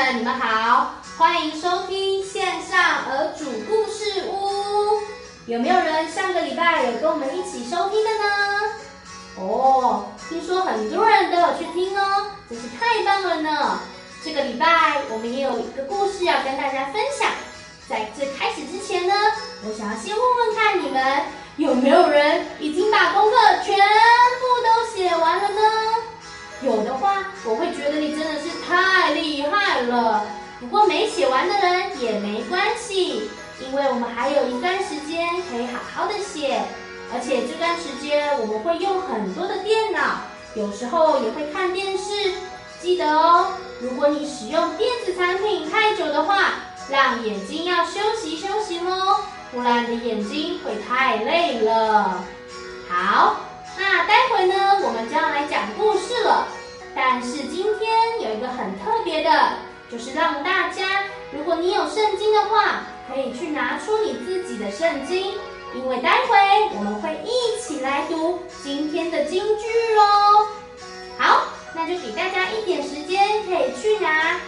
们，你们好，欢迎收听线上儿主故事屋。有没有人上个礼拜有跟我们一起收听的呢？哦，听说很多人都有去听哦，真是太棒了呢！这个礼拜我们也有一个故事要跟大家分享。在这开始之前呢，我想要先问问看你们，有没有人已经把功课全部都写完了呢？有的话，我会觉得你真的是太厉害了。不过没写完的人也没关系，因为我们还有一段时间可以好好的写，而且这段时间我们会用很多的电脑，有时候也会看电视。记得哦，如果你使用电子产品太久的话，让眼睛要休息休息哦，不然你的眼睛会太累了。好。那待会呢，我们就要来讲故事了。但是今天有一个很特别的，就是让大家，如果你有圣经的话，可以去拿出你自己的圣经，因为待会我们会一起来读今天的金句哦。好，那就给大家一点时间可以去拿。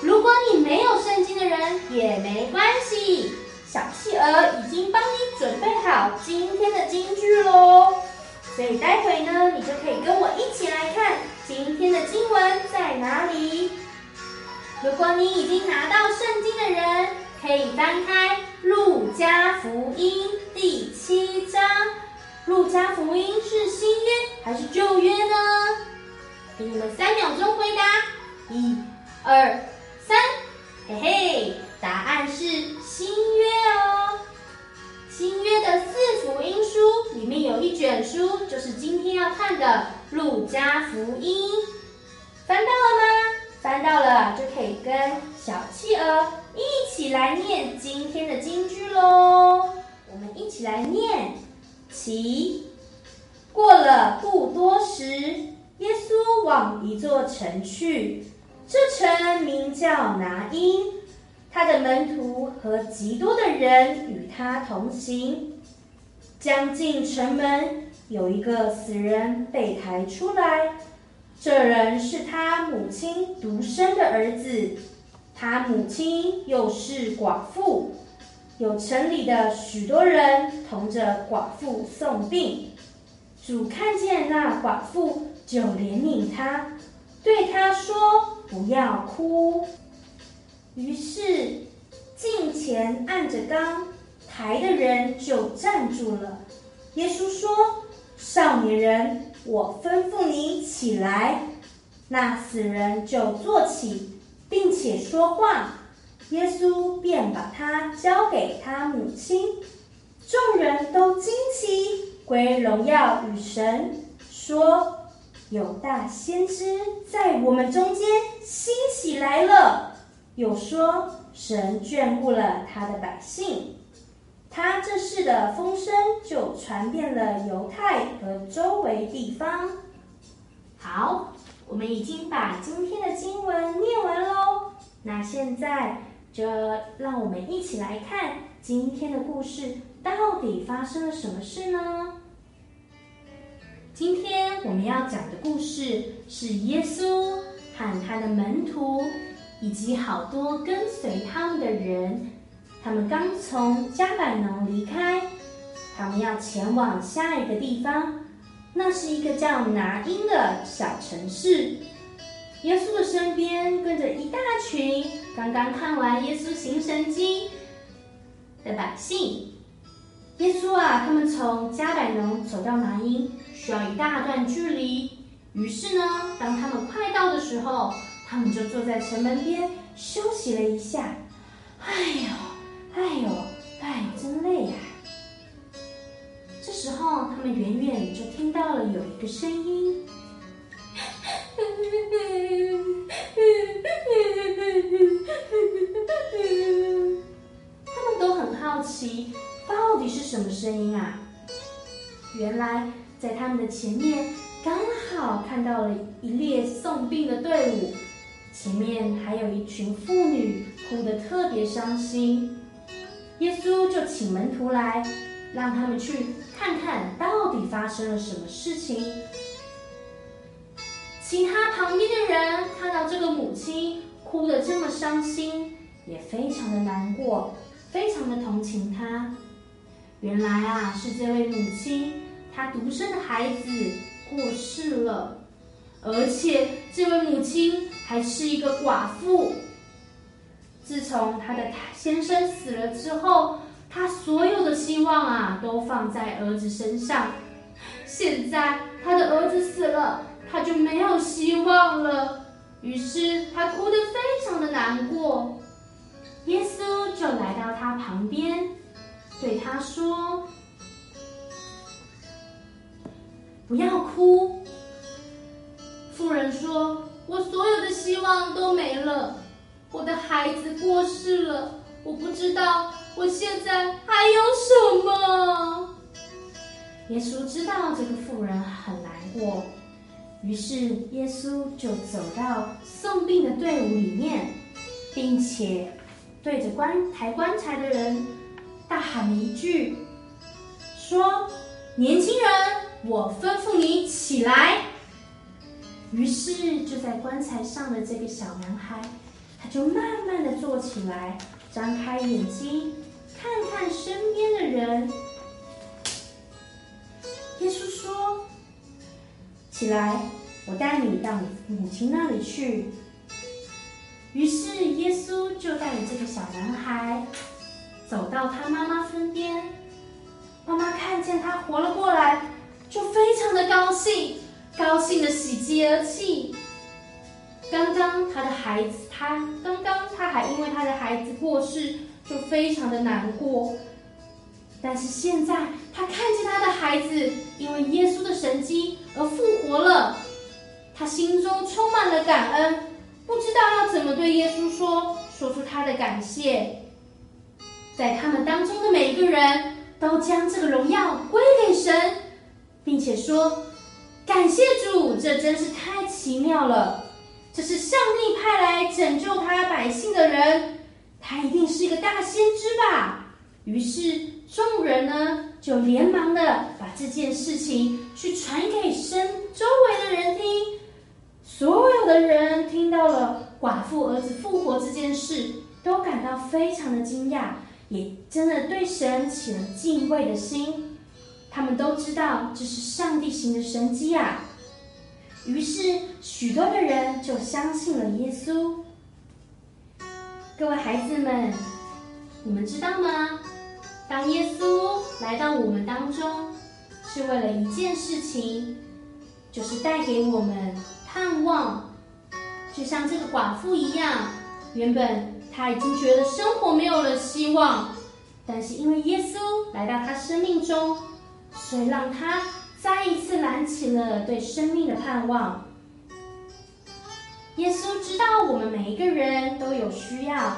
如果你没有圣经的人也没关系，小企鹅已经帮你准备好今天的金句喽。所以待会呢，你就可以跟我一起来看今天的经文在哪里。如果你已经拿到圣经的人，可以翻开《路加福音》第七章。《路加福音》是新约还是旧约呢？给你们三秒钟回答，一、二、三，嘿嘿，答案是新约哦。新约的四福音书里面有一卷书，就是今天要看的《路加福音》。翻到了吗？翻到了，就可以跟小企鹅一起来念今天的金句喽。我们一起来念：起，过了不多时，耶稣往一座城去，这城名叫拿因。他的门徒和极多的人与他同行。将近城门，有一个死人被抬出来。这人是他母亲独生的儿子，他母亲又是寡妇。有城里的许多人同着寡妇送殡。主看见那寡妇，就怜悯他，对他说：“不要哭。”于是，近前按着缸抬的人就站住了。耶稣说：“少年人，我吩咐你起来。”那死人就坐起，并且说话。耶稣便把他交给他母亲。众人都惊奇，归荣耀与神，说：“有大先知在我们中间兴起来了。”又说，神眷顾了他的百姓，他这事的风声就传遍了犹太和周围地方。好，我们已经把今天的经文念完喽。那现在就让我们一起来看今天的故事，到底发生了什么事呢？今天我们要讲的故事是耶稣和他的门徒。以及好多跟随他们的人，他们刚从加百农离开，他们要前往下一个地方，那是一个叫拿因的小城市。耶稣的身边跟着一大群刚刚看完耶稣行神迹的百姓。耶稣啊，他们从加百农走到拿因需要一大段距离，于是呢，当他们快到的时候。他们就坐在城门边休息了一下。哎呦，哎呦，哎，真累呀！这时候，他们远远就听到了有一个声音。他们都很好奇，到底是什么声音啊？原来，在他们的前面刚好看到了一列送殡的队伍。前面还有一群妇女哭得特别伤心，耶稣就请门徒来，让他们去看看到底发生了什么事情。其他旁边的人看到这个母亲哭得这么伤心，也非常的难过，非常的同情她。原来啊，是这位母亲，她独生的孩子过世了，而且这位母亲还是一个寡妇。自从她的先生死了之后，她所有的希望啊，都放在儿子身上。现在她的儿子死了，她就没有希望了。于是她哭得非常的难过。耶稣就来到她旁边。对他说：“不要哭。”希望都没了，我的孩子过世了，我不知道我现在还有什么。”耶稣知道这个妇人很难过，于是耶稣就走到送殡的队伍里面，并且对着棺抬棺材的人。大喊了一句，说：“年轻人，我吩咐你起来。”于是就在棺材上的这个小男孩，他就慢慢的坐起来，张开眼睛，看看身边的人。耶稣说：“起来，我带你到你母亲那里去。”于是耶稣就带着这个小男孩。走到他妈妈身边，妈妈看见他活了过来，就非常的高兴，高兴的喜极而泣。刚刚他的孩子，他刚刚他还因为他的孩子过世，就非常的难过。但是现在他看见他的孩子因为耶稣的神迹而复活了，他心中充满了感恩，不知道要怎么对耶稣说，说出他的感谢。在他们当中的每一个人都将这个荣耀归给神，并且说：“感谢主，这真是太奇妙了！这是上帝派来拯救他百姓的人，他一定是一个大先知吧？”于是众人呢就连忙的把这件事情去传给身周围的人听。所有的人听到了寡妇儿子复活这件事，都感到非常的惊讶。也真的对神起了敬畏的心，他们都知道这是上帝行的神迹啊。于是许多的人就相信了耶稣。各位孩子们，你们知道吗？当耶稣来到我们当中，是为了一件事情，就是带给我们盼望，就像这个寡妇一样，原本。他已经觉得生活没有了希望，但是因为耶稣来到他生命中，谁让他再一次燃起了对生命的盼望。耶稣知道我们每一个人都有需要，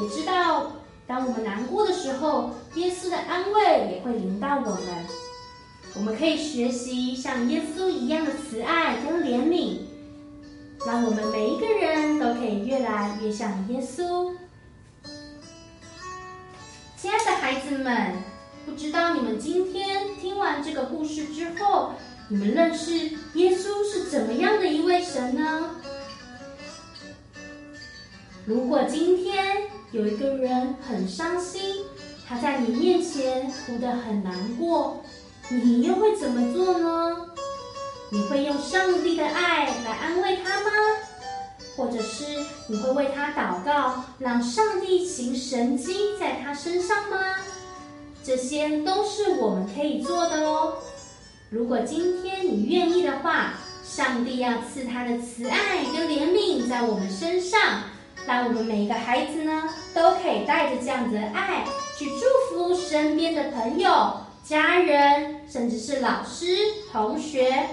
也知道当我们难过的时候，耶稣的安慰也会临到我们。我们可以学习像耶稣一样的慈爱跟怜悯。让我们每一个人都可以越来越像耶稣。亲爱的孩子们，不知道你们今天听完这个故事之后，你们认识耶稣是怎么样的一位神呢？如果今天有一个人很伤心，他在你面前哭得很难过，你又会怎么做呢？你会用上帝的爱来安慰他吗？或者是你会为他祷告，让上帝行神迹在他身上吗？这些都是我们可以做的哦。如果今天你愿意的话，上帝要赐他的慈爱跟怜悯在我们身上，让我们每一个孩子呢，都可以带着这样子的爱去祝福身边的朋友、家人，甚至是老师、同学。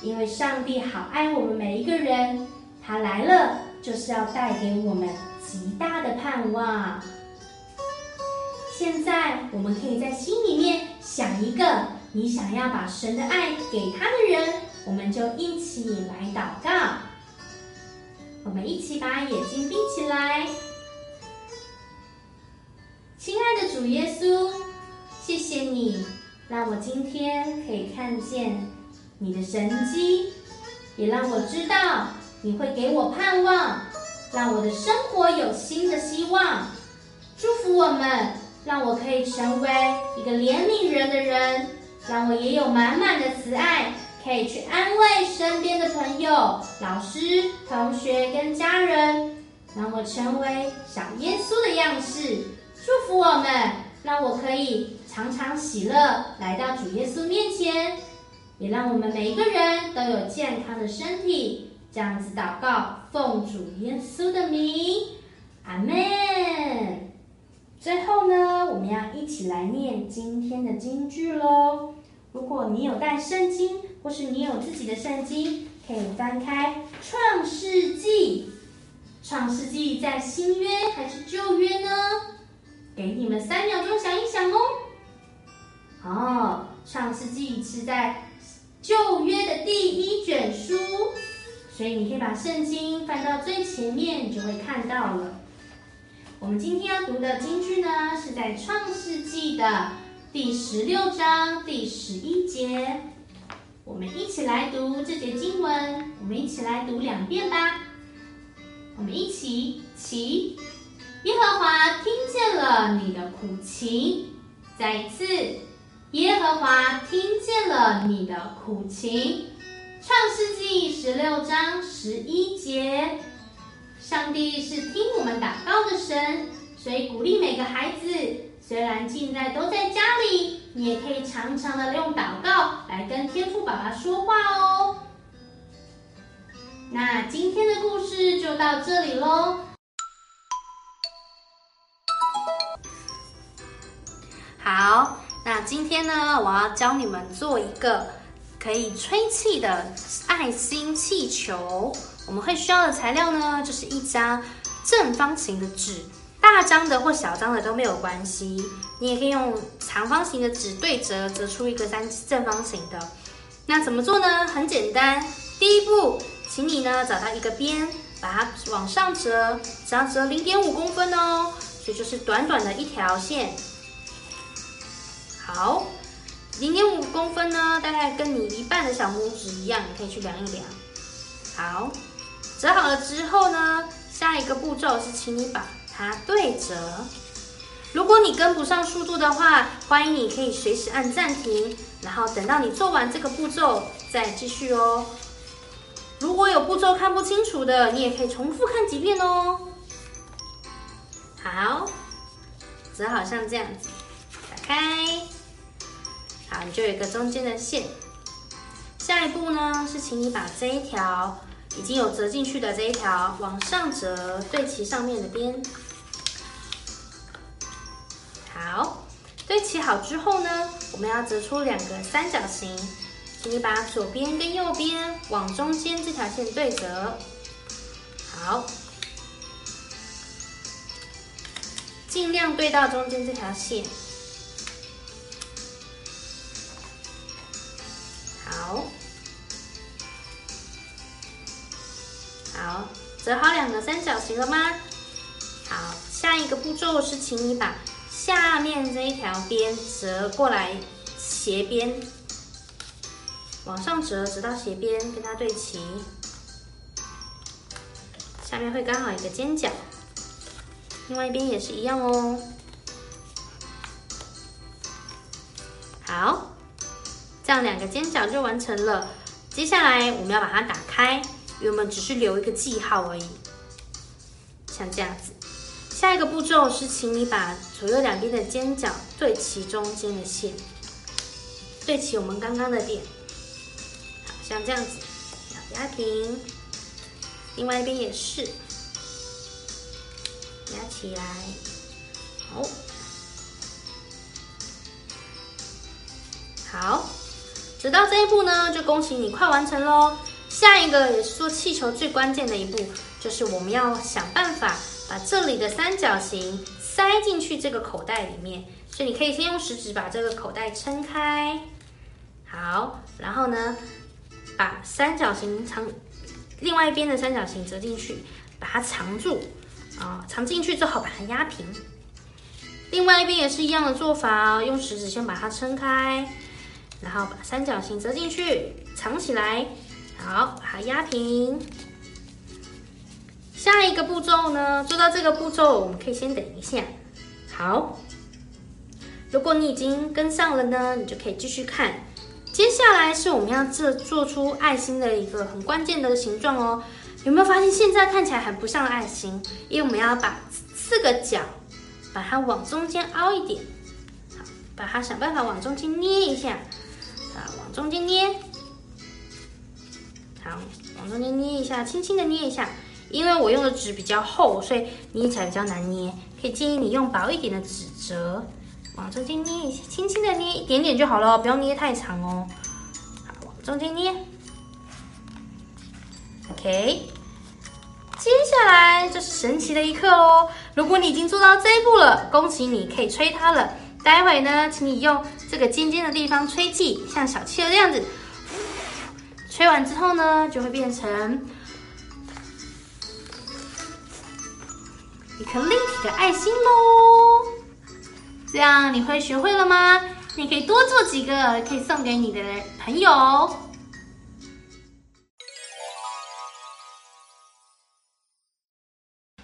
因为上帝好爱我们每一个人，他来了就是要带给我们极大的盼望。现在我们可以在心里面想一个你想要把神的爱给他的人，我们就一起来祷告。我们一起把眼睛闭起来。亲爱的主耶稣，谢谢你让我今天可以看见。你的神迹也让我知道你会给我盼望，让我的生活有新的希望。祝福我们，让我可以成为一个怜悯人的人，让我也有满满的慈爱，可以去安慰身边的朋友、老师、同学跟家人，让我成为小耶稣的样式。祝福我们，让我可以常常喜乐来到主耶稣面前，也让我们每一个人都有健康的身体。这样子祷告，奉主耶稣的名，阿门。最后呢，我们要一起来念今天的金句喽。如果你有带圣经，或是你有自己的圣经，可以翻开《创世纪》。创世纪在新约还是旧约呢？给你们三秒钟想一想哦。哦，《创世纪》是在旧约的第一卷书，所以你可以把圣经翻到最前面，你就会看到了。我们今天要读的金句呢，是在《创世纪》的第十六章第十一节。我们一起来读这节经文，我们一起来读两遍吧。我们一起起，耶和华听见了你的苦情。再一次，耶和华听见了你的苦情。《创世纪》十六章十一节。上帝是听我们祷告的神，所以鼓励每个孩子，虽然现在都在家里，你也可以常常的用祷告来跟天父爸爸说话哦。那今天的故事就到这里喽。好，那今天呢，我要教你们做一个可以吹气的爱心气球。我们会需要的材料呢，就是一张正方形的纸，大张的或小张的都没有关系。你也可以用长方形的纸对折，折出一个三正方形的。那怎么做呢？很简单。第一步，请你呢找到一个边，把它往上折，只要折零点五公分哦，所以就是短短的一条线。好，零点五公分呢，大概跟你一半的小拇指一样，你可以去量一量。好。折好了之后呢，下一个步骤是请你把它对折。如果你跟不上速度的话，欢迎你可以随时按暂停，然后等到你做完这个步骤再继续哦。如果有步骤看不清楚的，你也可以重复看几遍哦。好，折好像这样子，打开，好，你就有一个中间的线。下一步呢，是请你把这一条。已经有折进去的这一条往上折，对齐上面的边。好，对齐好之后呢，我们要折出两个三角形，请你把左边跟右边往中间这条线对折。好，尽量对到中间这条线。折好两个三角形了吗？好，下一个步骤是，请你把下面这一条边折过来，斜边往上折，直到斜边跟它对齐，下面会刚好一个尖角，另外一边也是一样哦。好，这样两个尖角就完成了。接下来我们要把它打开。我们只是留一个记号而已，像这样子。下一个步骤是，请你把左右两边的尖角对齐中间的线，对齐我们刚刚的点，好像这样子，压平。另外一边也是，压起来，好，好，直到这一步呢，就恭喜你快完成喽。下一个也是做气球最关键的一步，就是我们要想办法把这里的三角形塞进去这个口袋里面。所以你可以先用食指把这个口袋撑开，好，然后呢，把三角形藏，另外一边的三角形折进去，把它藏住，啊、藏进去之后把它压平。另外一边也是一样的做法，用食指先把它撑开，然后把三角形折进去，藏起来。好，把它压平。下一个步骤呢，做到这个步骤，我们可以先等一下。好，如果你已经跟上了呢，你就可以继续看。接下来是我们要做做出爱心的一个很关键的形状哦。有没有发现现在看起来很不像爱心？因为我们要把四个角把它往中间凹一点，好，把它想办法往中间捏一下，啊，往中间捏，往中间捏一下，轻轻的捏一下。因为我用的纸比较厚，所以捏起来比较难捏，可以建议你用薄一点的纸折。往中间捏一下，轻轻的捏一点点就好了，不要捏太长哦。好，往中间捏。OK，接下来就是神奇的一刻哦。如果你已经做到这一步了，恭喜你，可以吹它了。待会呢，请你用这个尖尖的地方吹气，像小气球这样子。吹完之后呢，就会变成一颗立体的爱心喽。这样你会学会了吗？你可以多做几个，可以送给你的朋友。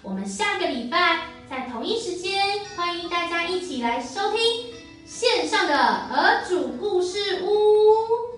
我们下个礼拜在同一时间，欢迎大家一起来收听线上的儿主故事屋。